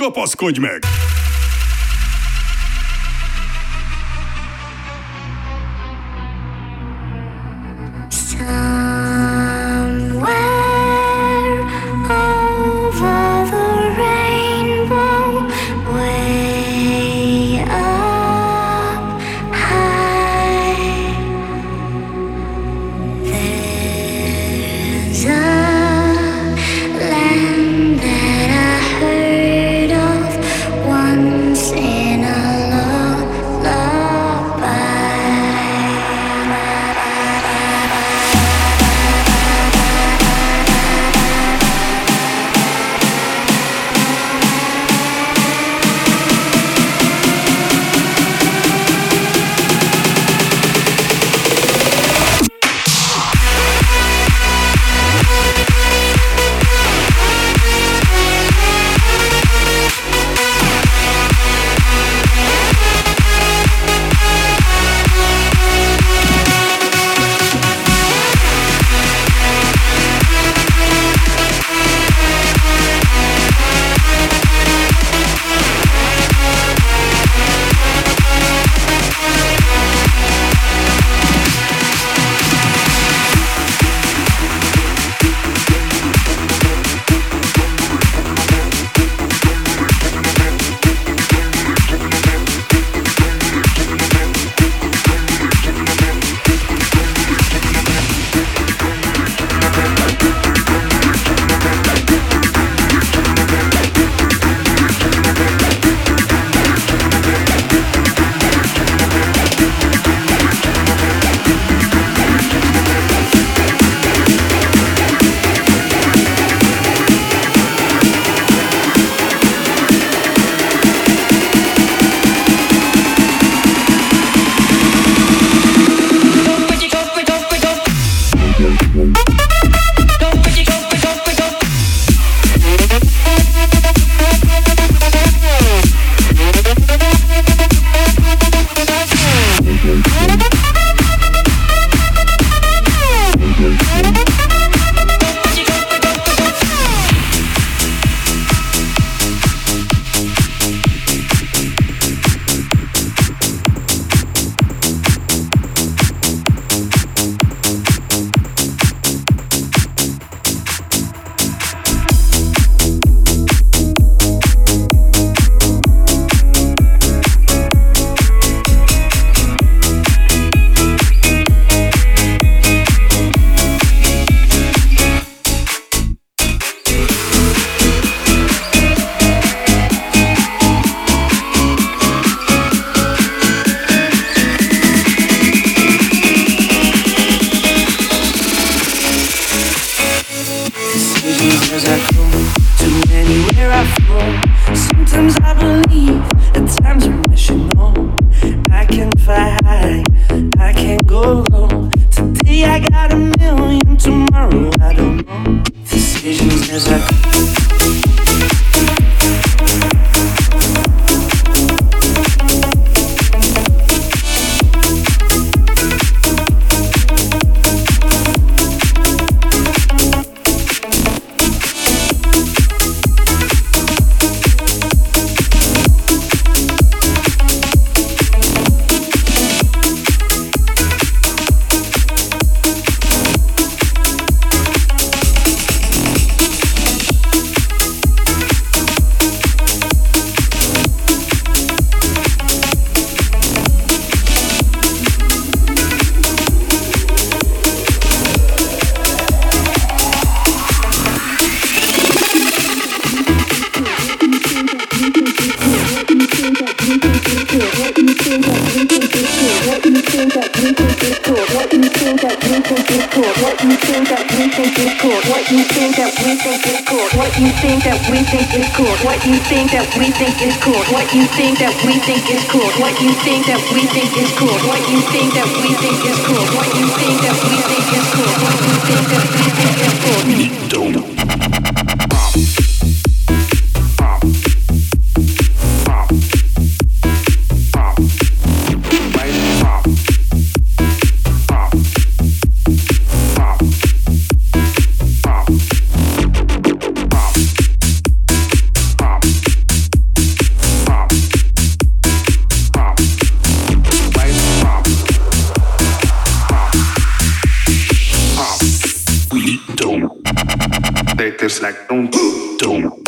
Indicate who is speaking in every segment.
Speaker 1: Kapaszkodj meg!
Speaker 2: Fakers like don't, don't.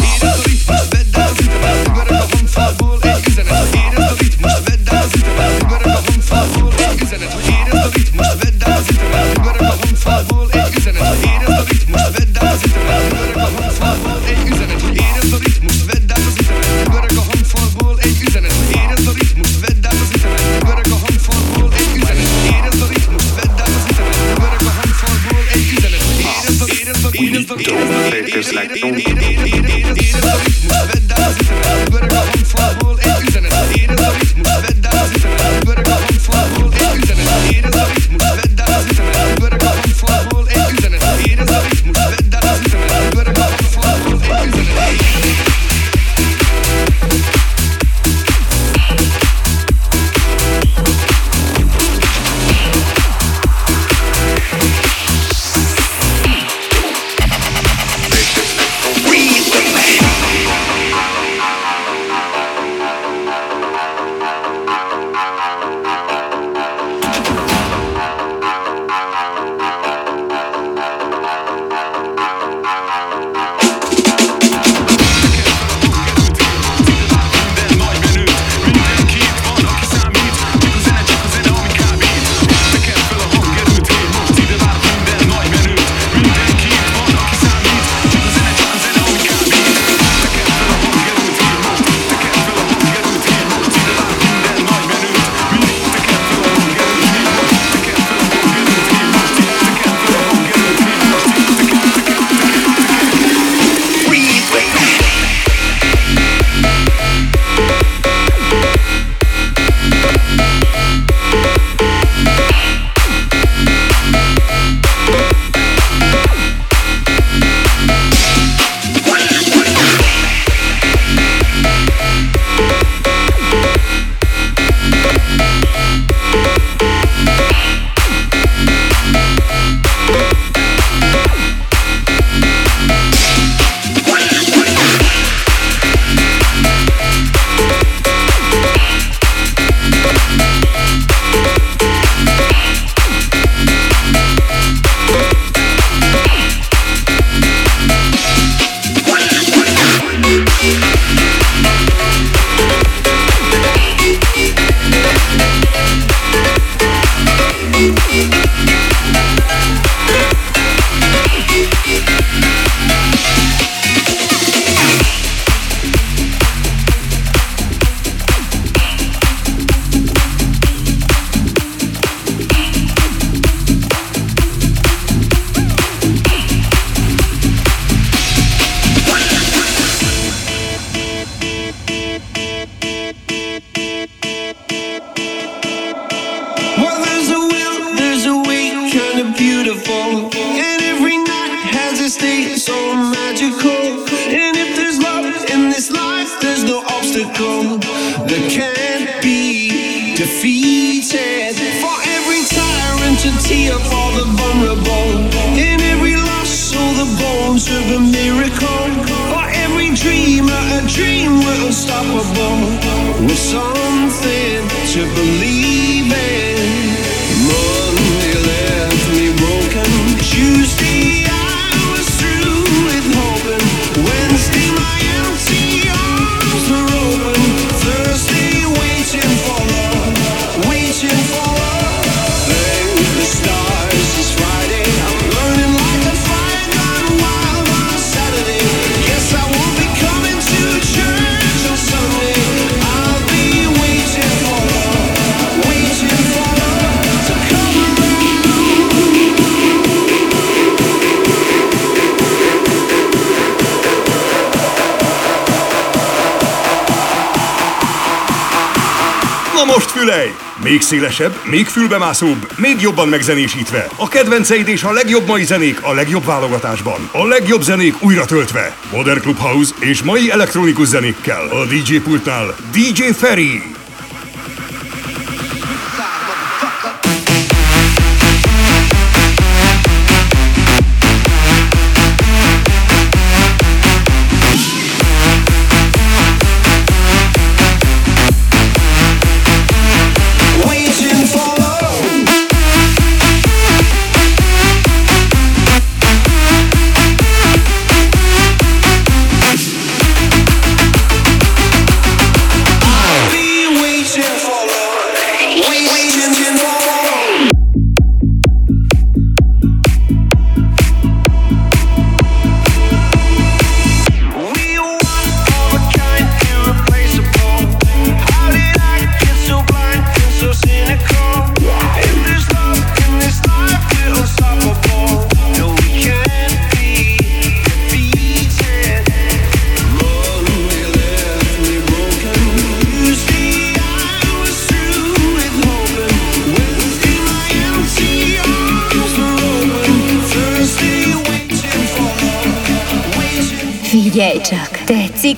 Speaker 3: Szélesebb, még fülbemászóbb, még jobban megzenésítve. A kedvenceid és a legjobb mai zenék a legjobb válogatásban. A legjobb zenék újra töltve. Modern Clubhouse és mai elektronikus zenékkel. A DJ pultnál DJ Ferry.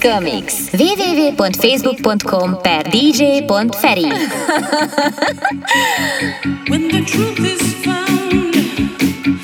Speaker 4: Musical Mix. www.facebook.com per dj.feri
Speaker 5: When the truth is found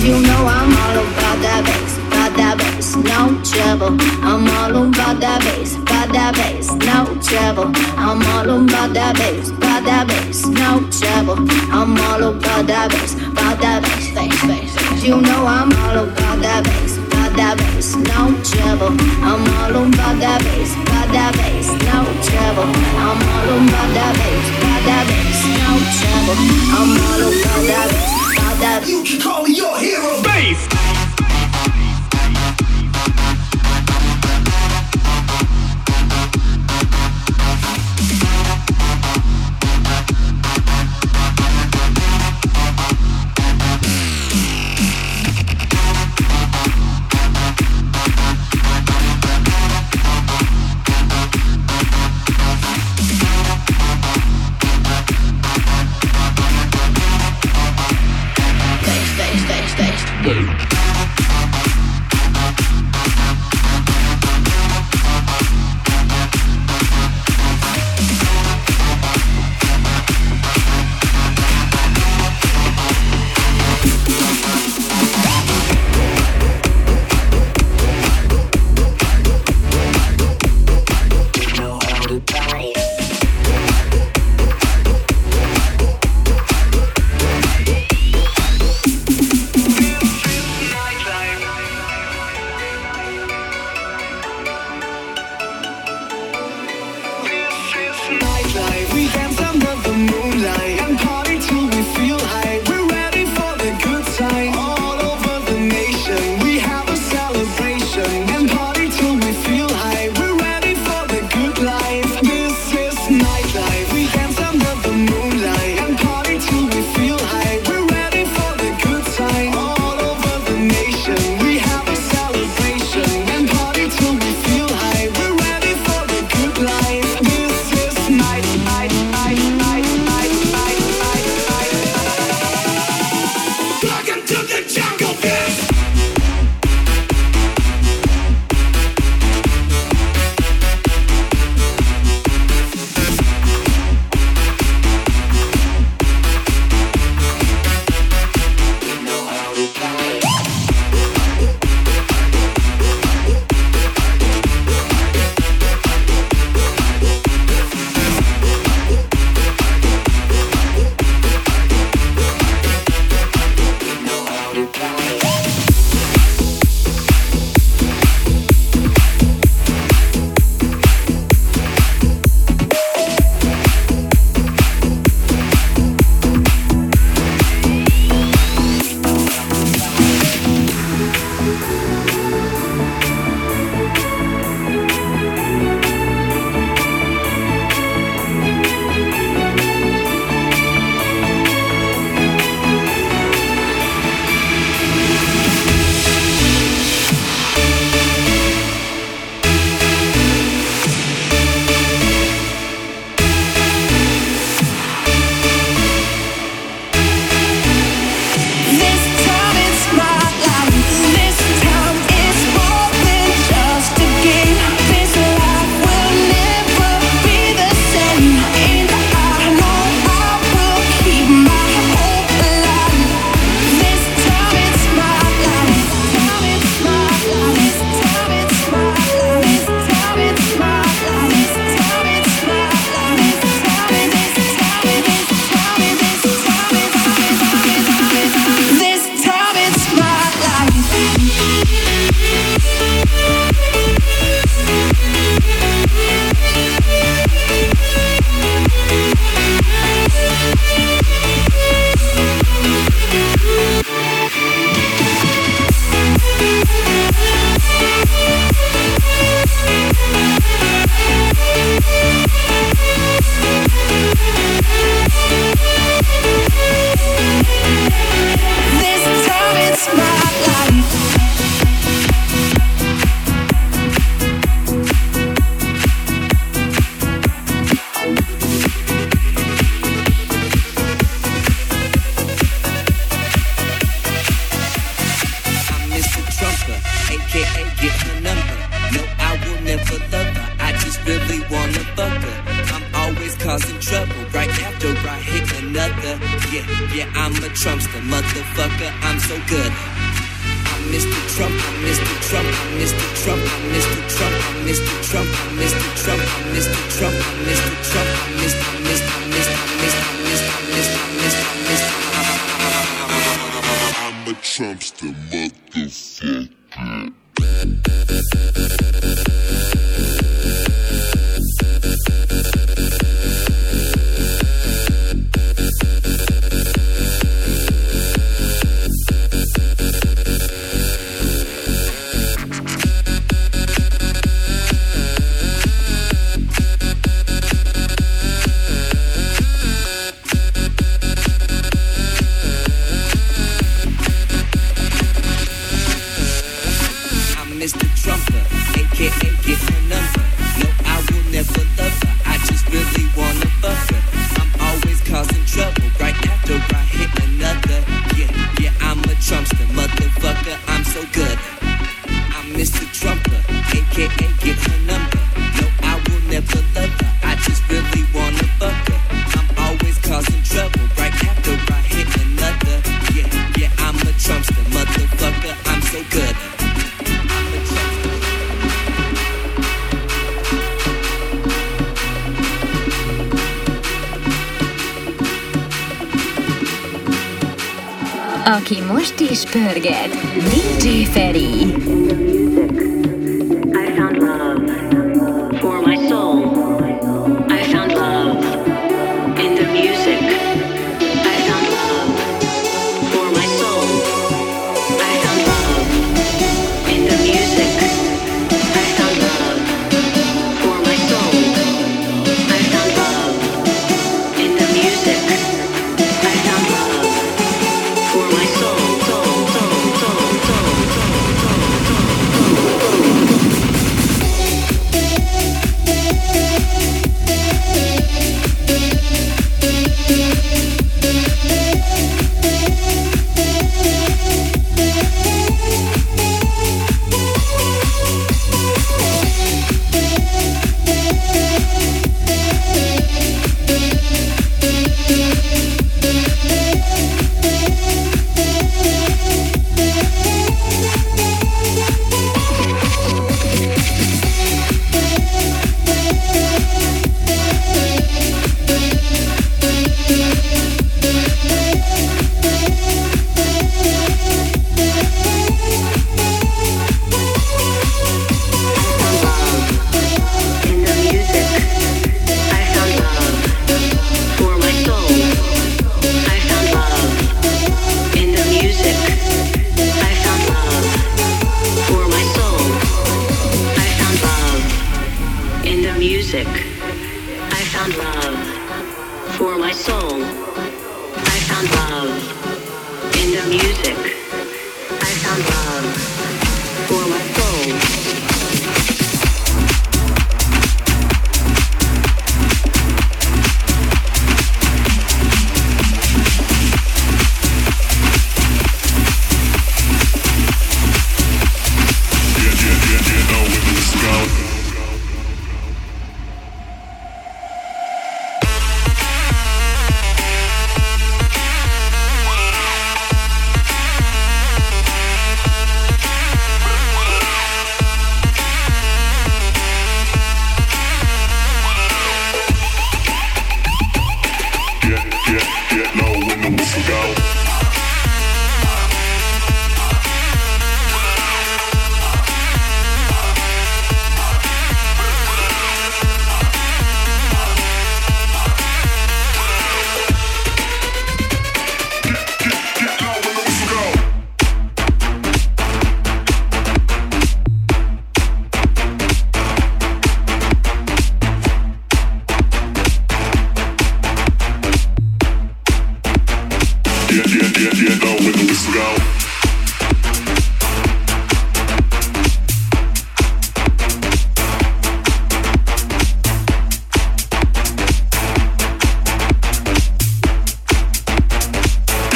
Speaker 5: You
Speaker 6: know I'm all about that bass, about that bass, no trouble. I'm all about that bass, about that bass, no trouble. I'm all about that bass, about that bass, no trouble. I'm all about that bass, about that bass, bass, bass. You know I'm all about that bass about that bass, no trouble. I'm all about that bass, about that bass, no trouble. I'm all about that bass, about that bass, no trouble. I'm all about that bass.
Speaker 7: You can call me your hero.
Speaker 1: Bass.
Speaker 7: bumper, aka get her number. No, I will never love her. I just really wanna fuck her. I'm always causing trouble right after I hit another. Yeah, yeah, I'm a Trumpster, motherfucker. I'm so good. I'm Mr. Trump, I'm Mr. Trump, I'm Mr. Trump, I'm Mr. Trump, I'm
Speaker 8: Mr. Trump, I'm Mr. Trump, I'm Mr. Trump, I'm Mr. Trump, I'm Mr. Trump, I'm Mr. Trump.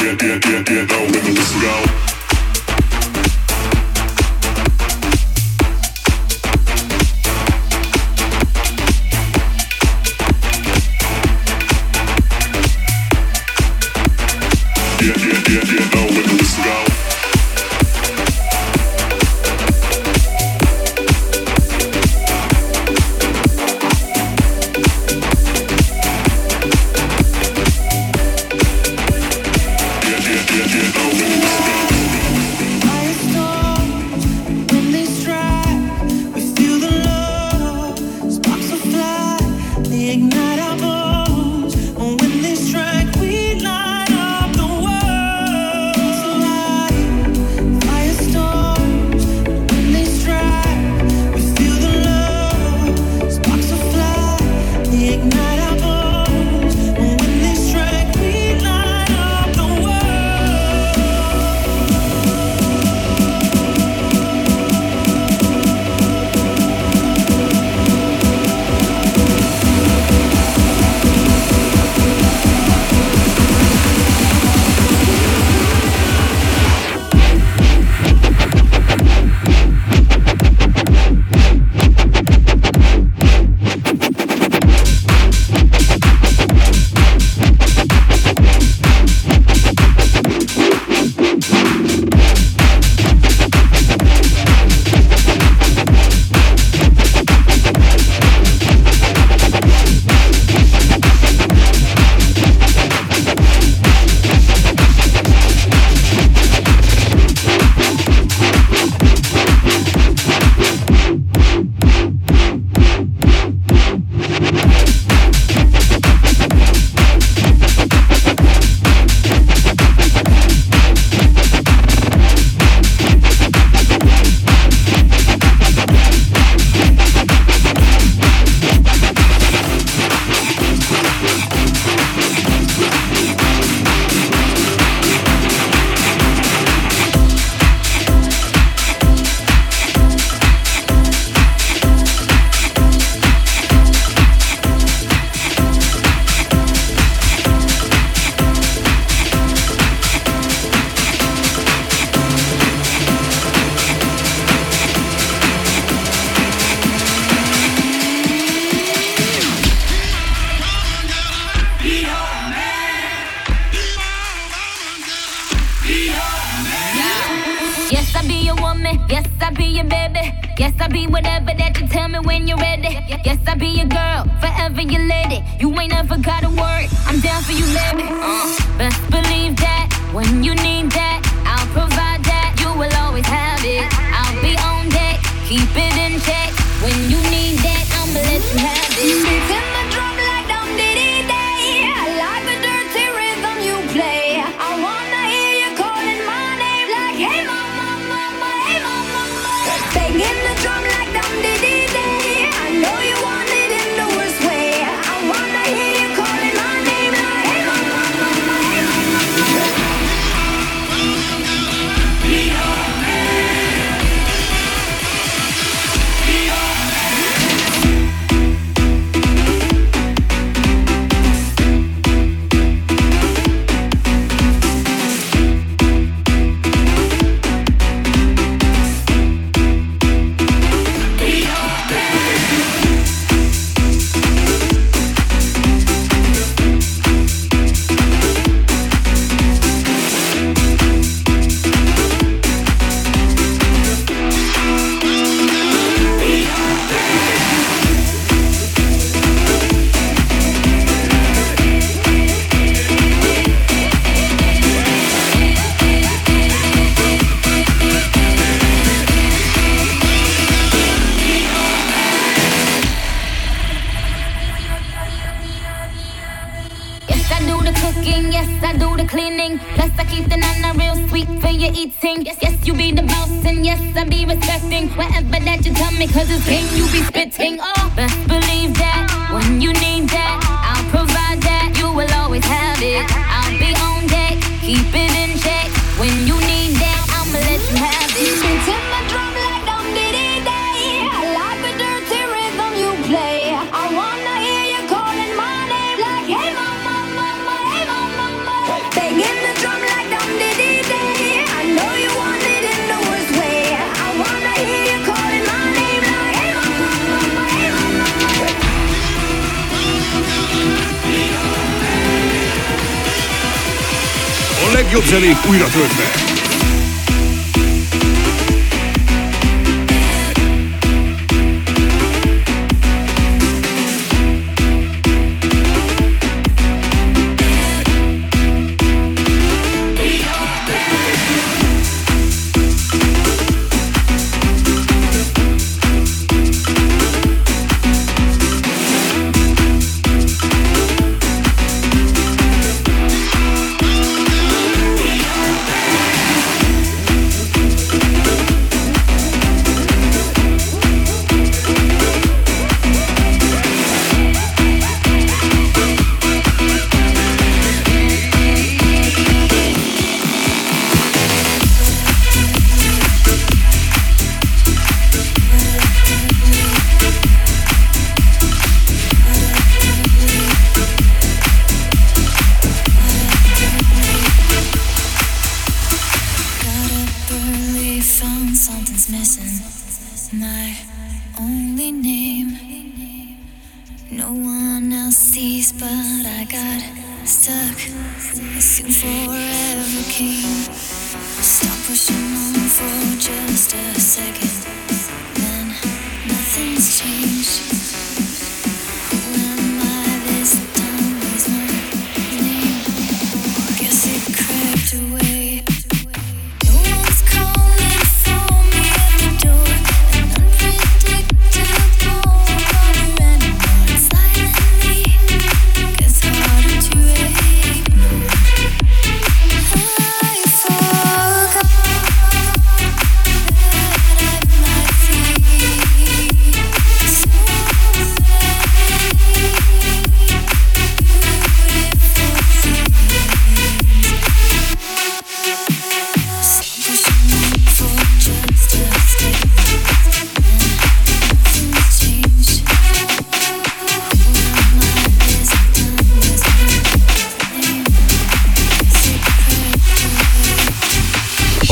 Speaker 8: get, get, get, get down, let me whistle
Speaker 9: down. you're ready. Yes, I'll be your girl, forever your lady. You ain't never gotta worry, I'm down for you, baby. Uh, best believe that when you need that.
Speaker 1: Legjobb zenék újra töltve.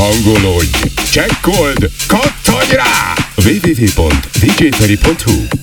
Speaker 3: Hangolódj! Csekkold! Kattanj rá! www.djferi.hu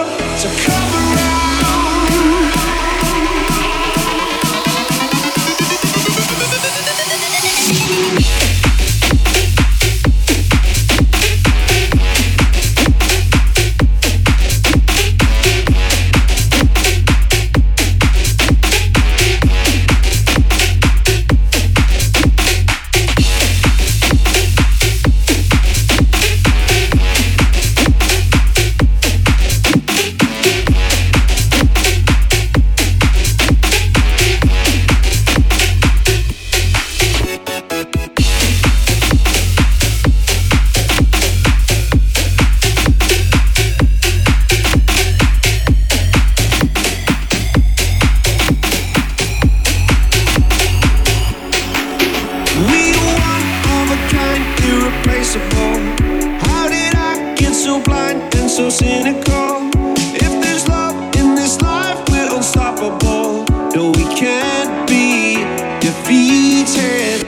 Speaker 2: cynical. If there's love in this life, we're unstoppable. No, we can't be defeated.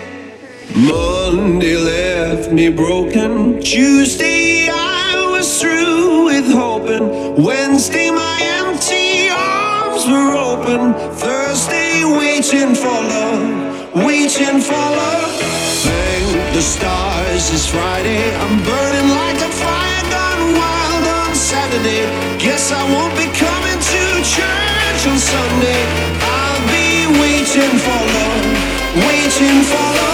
Speaker 2: Monday left me broken. Tuesday, I was through with hoping. Wednesday, my empty arms were open. Thursday, waiting for love, waiting for love. Thank the stars, it's Friday. I'm burning like candidate. Guess I won't be coming to church on Sunday. I'll be waiting for love, waiting for love.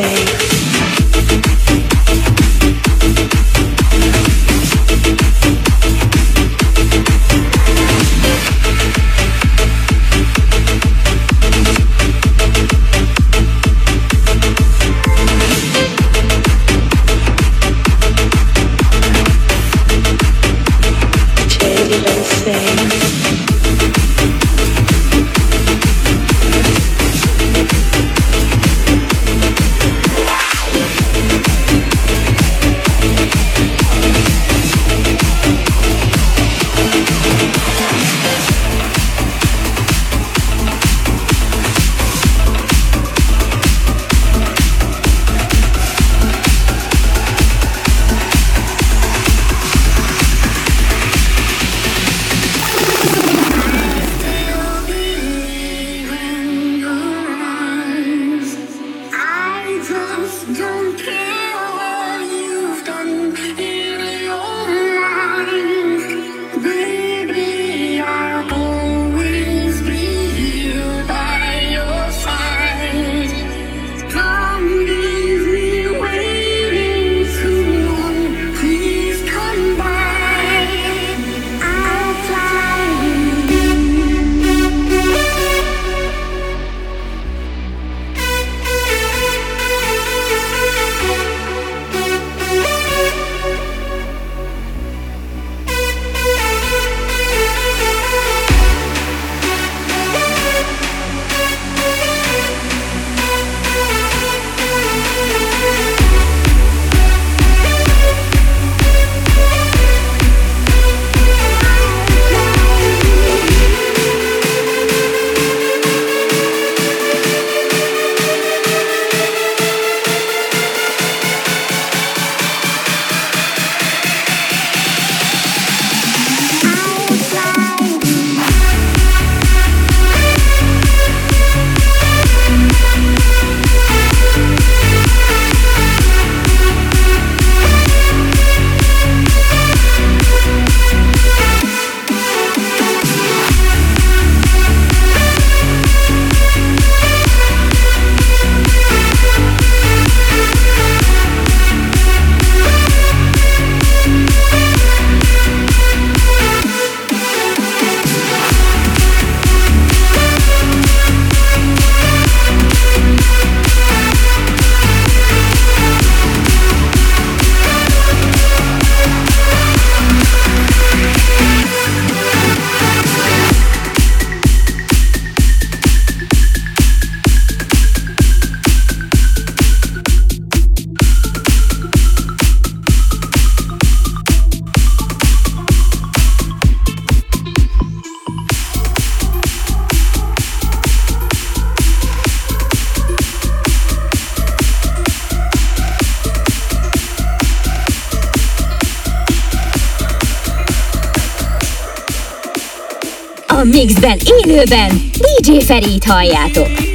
Speaker 10: I
Speaker 4: mixben élőben DJ Ferit halljátok.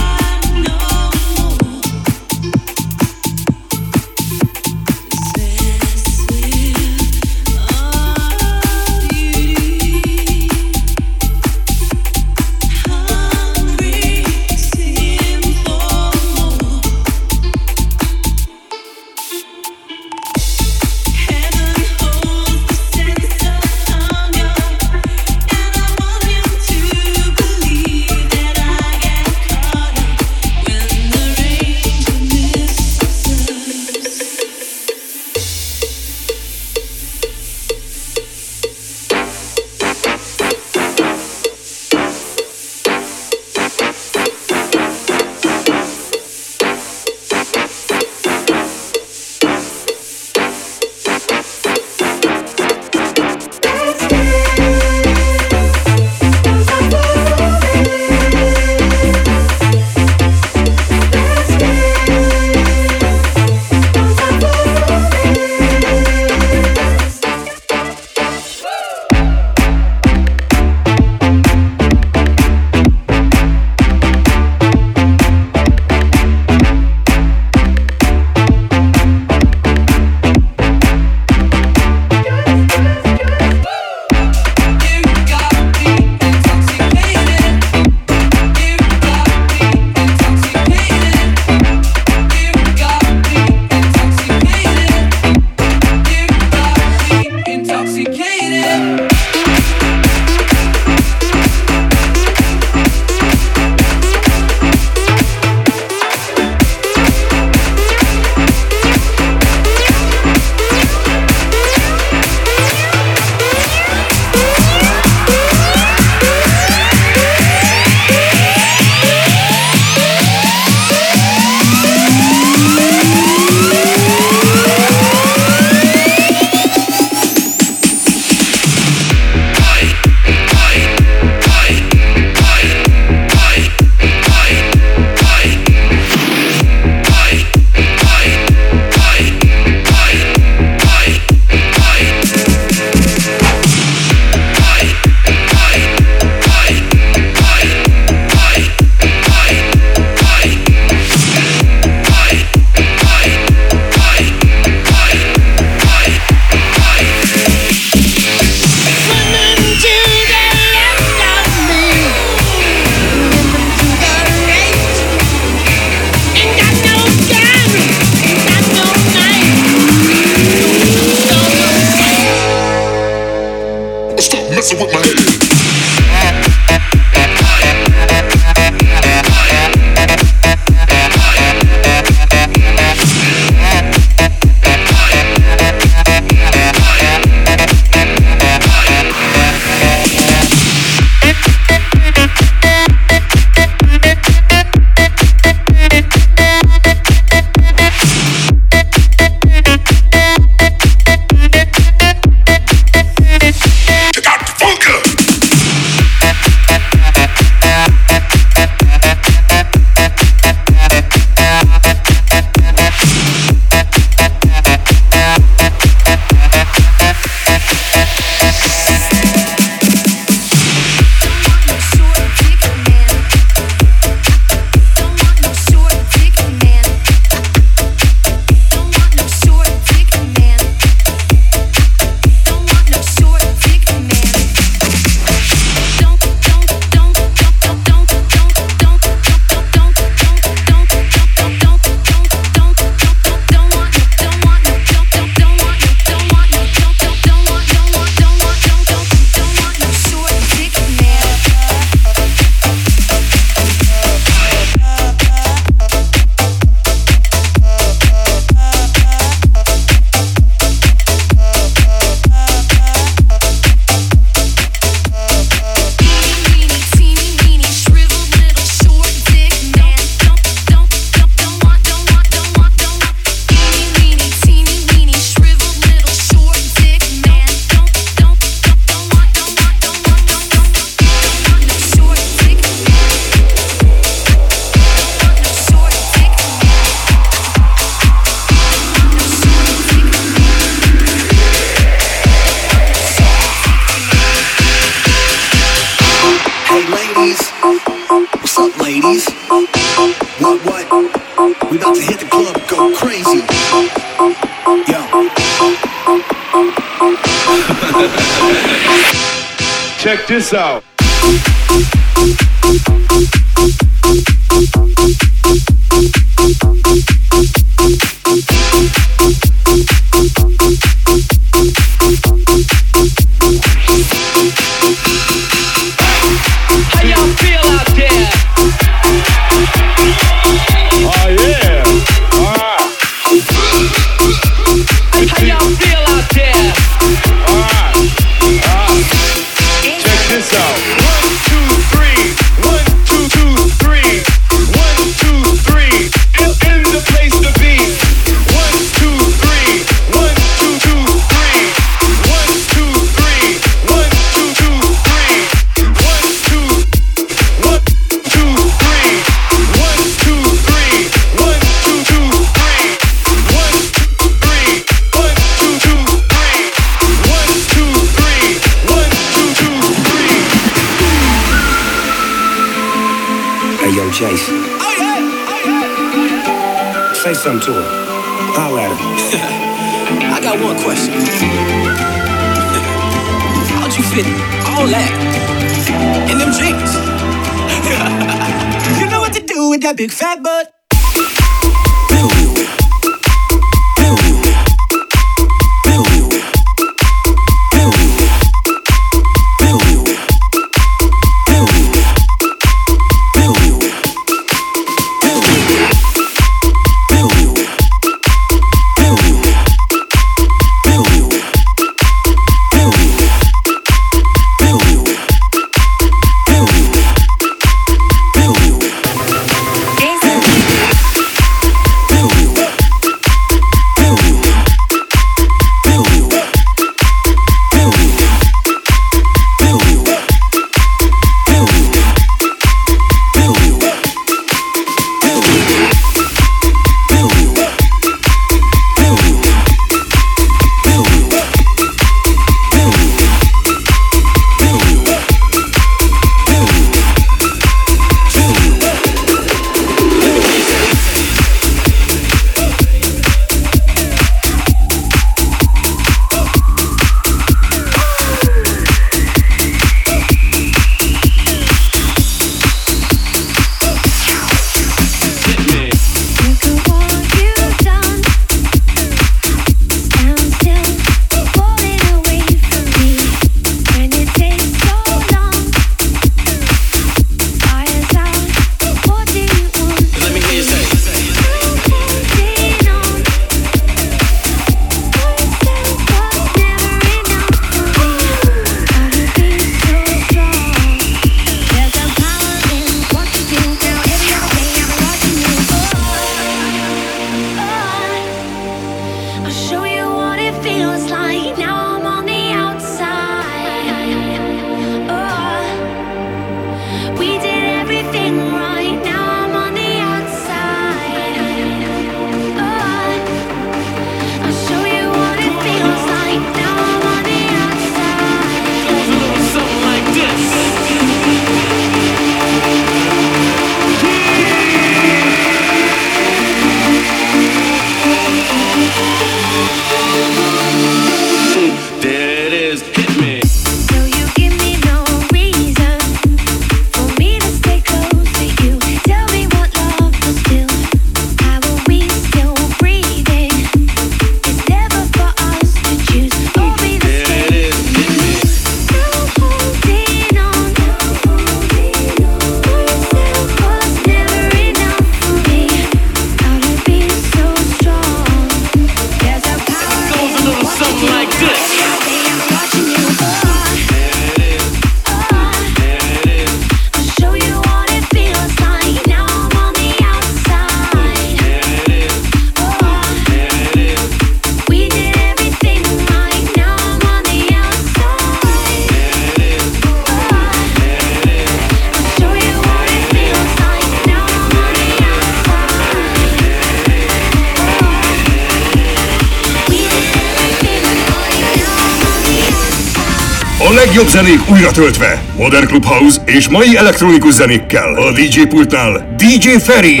Speaker 1: Újra töltve. Modern Clubhouse és mai elektronikus zenékkel. A DJ pultnál DJ Ferry.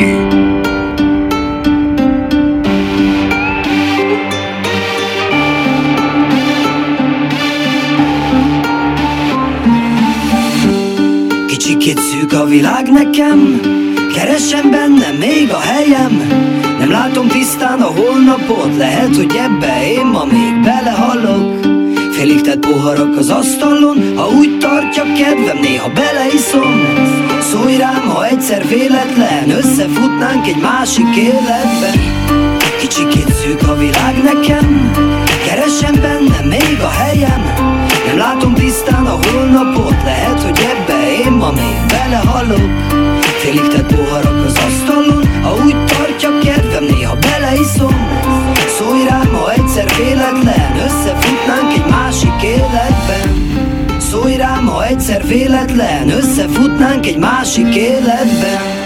Speaker 11: Kicsikét szűk a világ nekem Keresem benne még a helyem Nem látom tisztán a holnapot Lehet, hogy ebbe én ma még Félig tett poharak az asztalon Ha úgy tartja kedvem, néha beleiszom Szólj rám, ha egyszer véletlen Összefutnánk egy másik életben Kicsikét szűk a világ nekem Keresem benne még a helyem. Nem látom tisztán a holnapot Lehet, hogy ebbe én ma még belehallok. Félig tett poharak az asztalon Ha úgy tartja kedvem, néha beleiszom Szólj rám, ha egyszer véletlen Összefutnánk egy másik életben. Szólj rám, ha egyszer véletlen Összefutnánk egy másik életben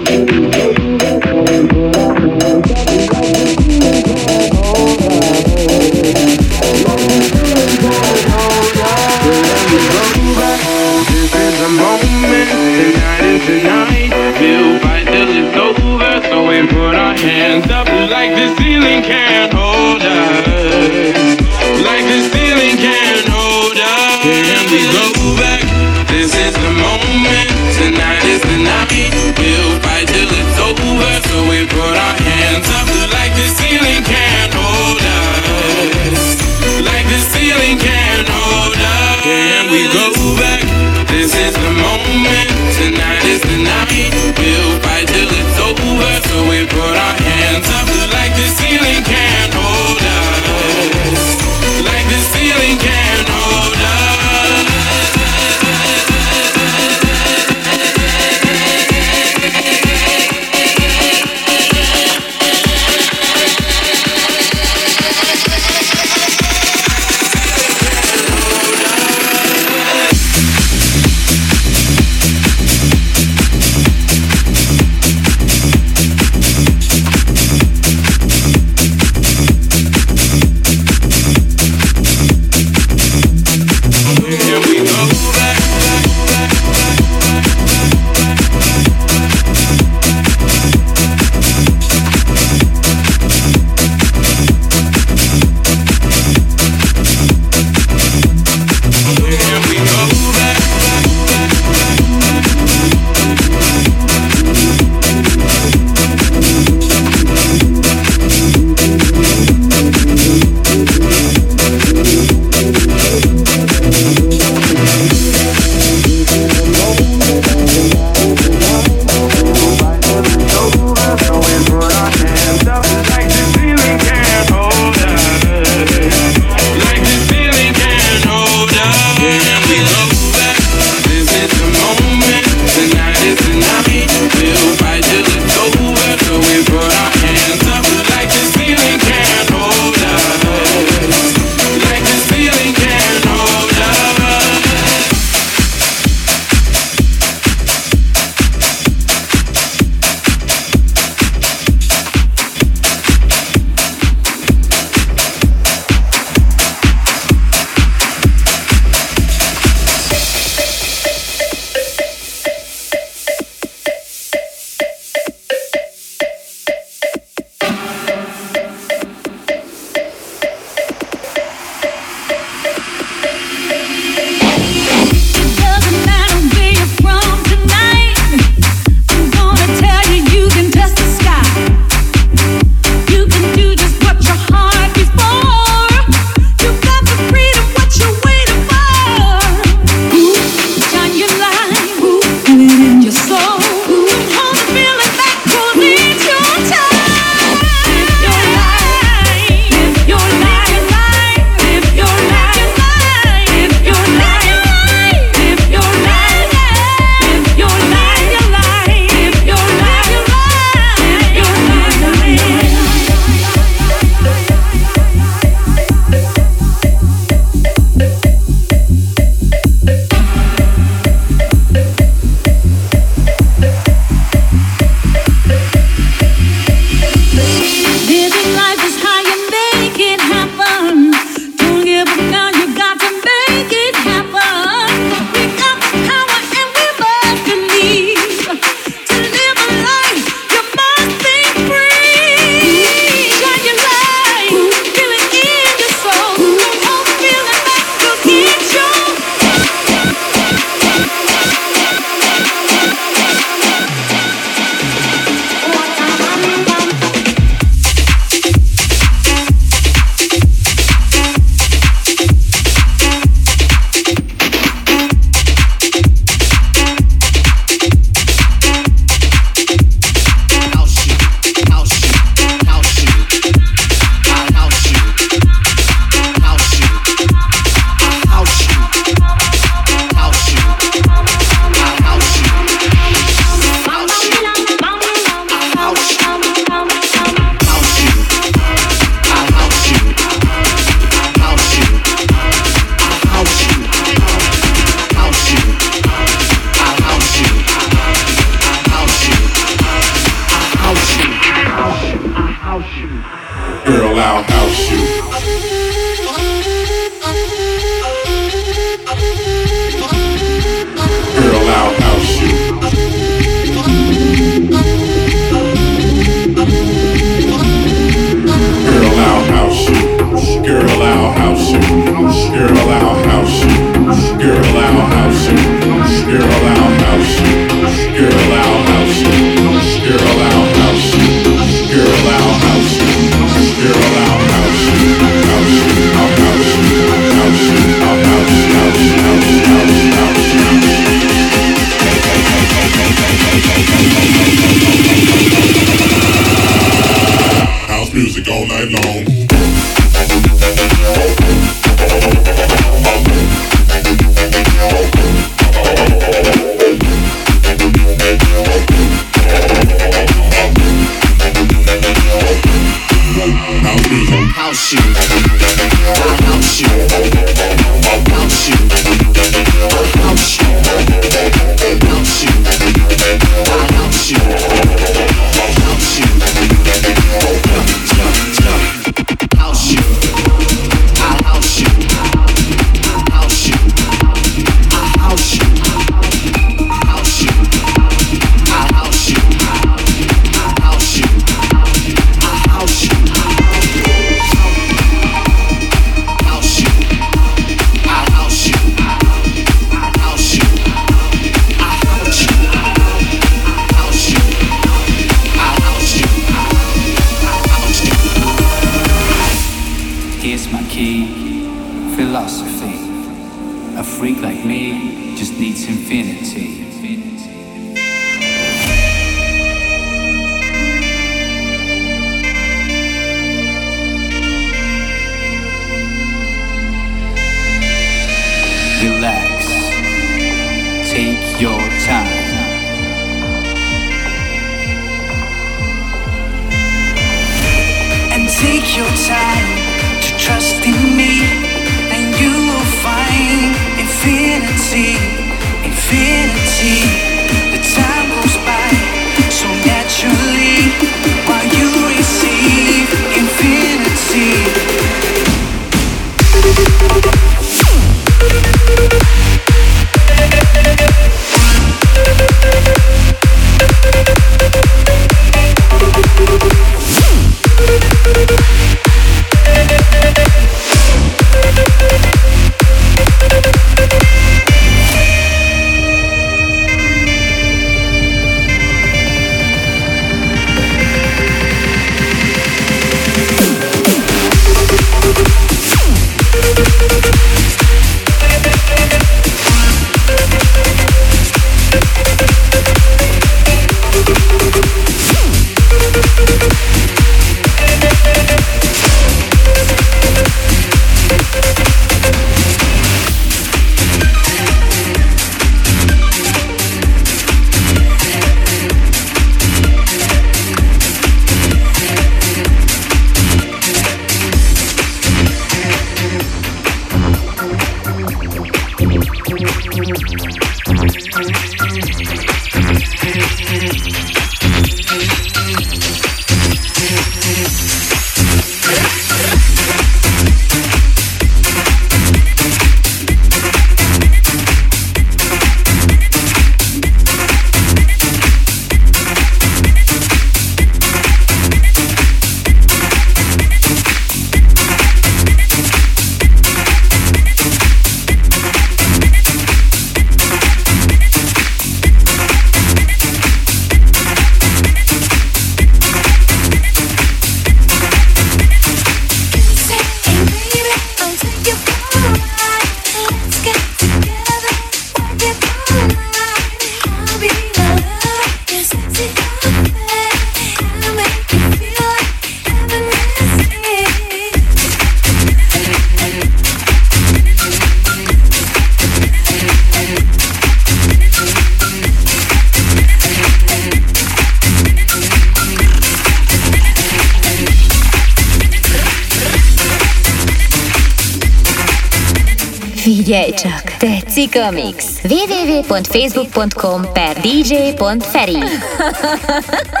Speaker 4: Musical Mix. www.facebook.com per dj.feri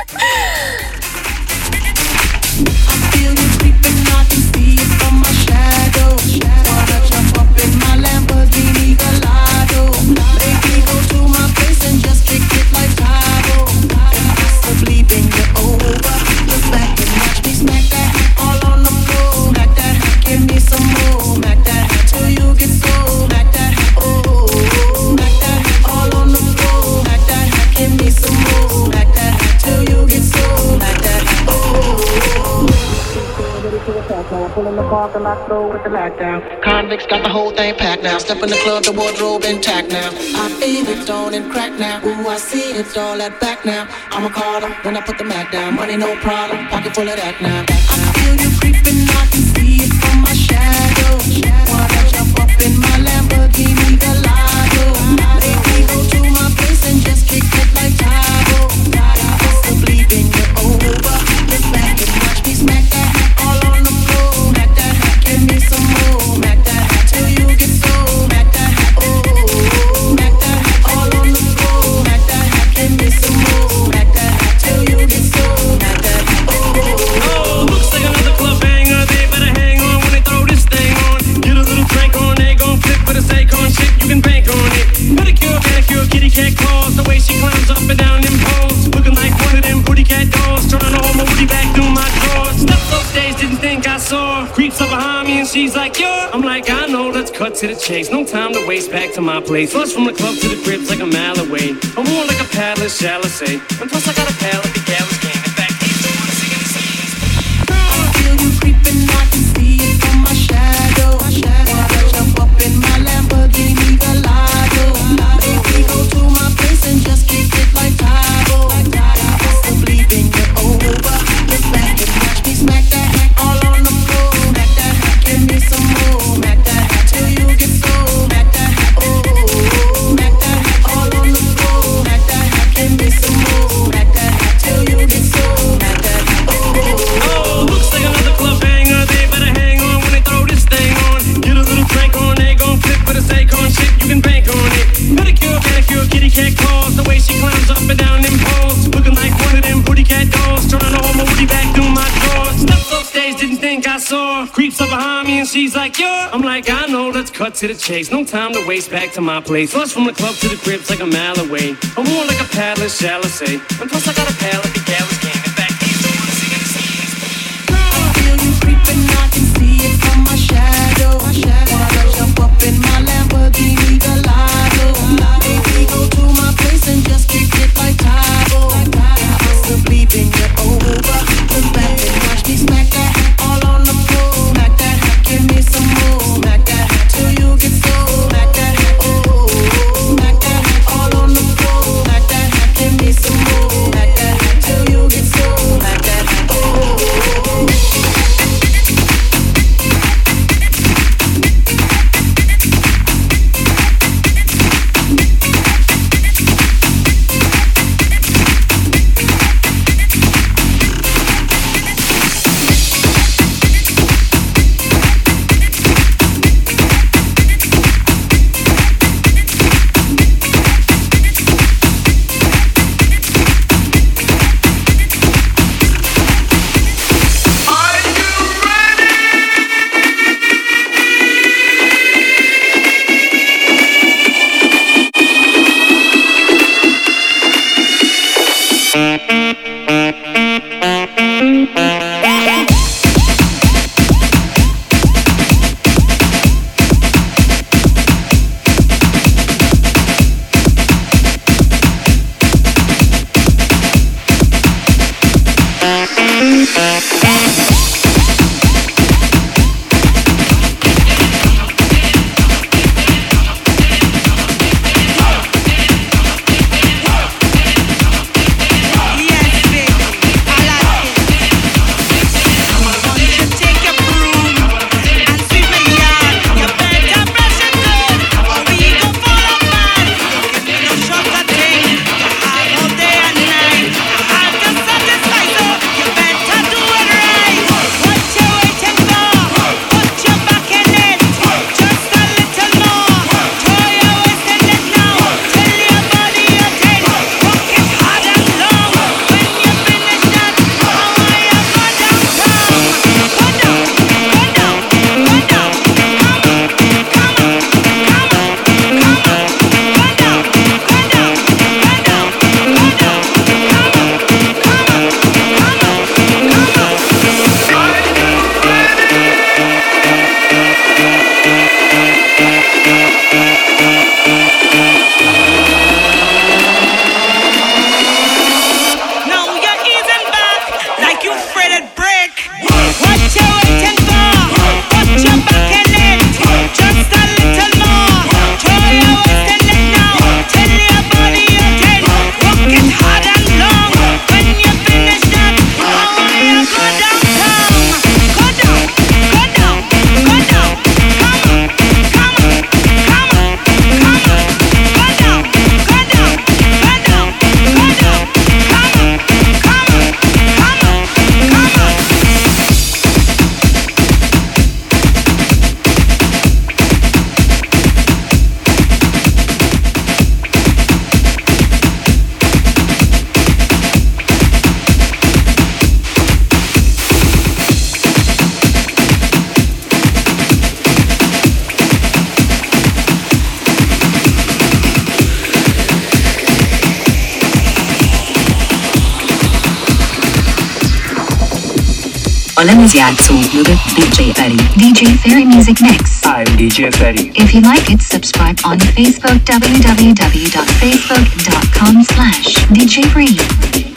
Speaker 12: Convicts got the whole thing packed now. Step in the club, the wardrobe intact now. I feel it on and crack now. Ooh, I see it's all that back now. I'm a Carter when I put the Mac down. Money no problem, pocket full of that now. I feel you creeping, I can see it from my shadow. Wanna jump up in my Lamborghini
Speaker 13: she's like, yeah. I'm like, I know. Let's cut to the chase. No time to waste. Back to my place. Flush from the club to the cribs like a mile away. I'm more like a paddler, shall I say? And plus I got a pal she's like, yeah. I'm like, I know. Let's cut to the chase. No time to waste. Back to my place. Flush from the club to the cribs like a mile away. I'm more like a paddler, shall I say? And plus I got a pal at the gallows game. In fact, he's the one scenes.
Speaker 12: feel you creeping, I can see it from my shadow. Wanna jump up in my Lamborghini Gallardo? Baby, go to my place and just kick it like Tae Bo.
Speaker 14: A lemezjátszó mögött DJ Feree. DJ Feree Music Mix.
Speaker 15: I'm DJ Feree.
Speaker 14: If you like it, subscribe on Facebook www.facebook.com slash DJ
Speaker 16: Feree.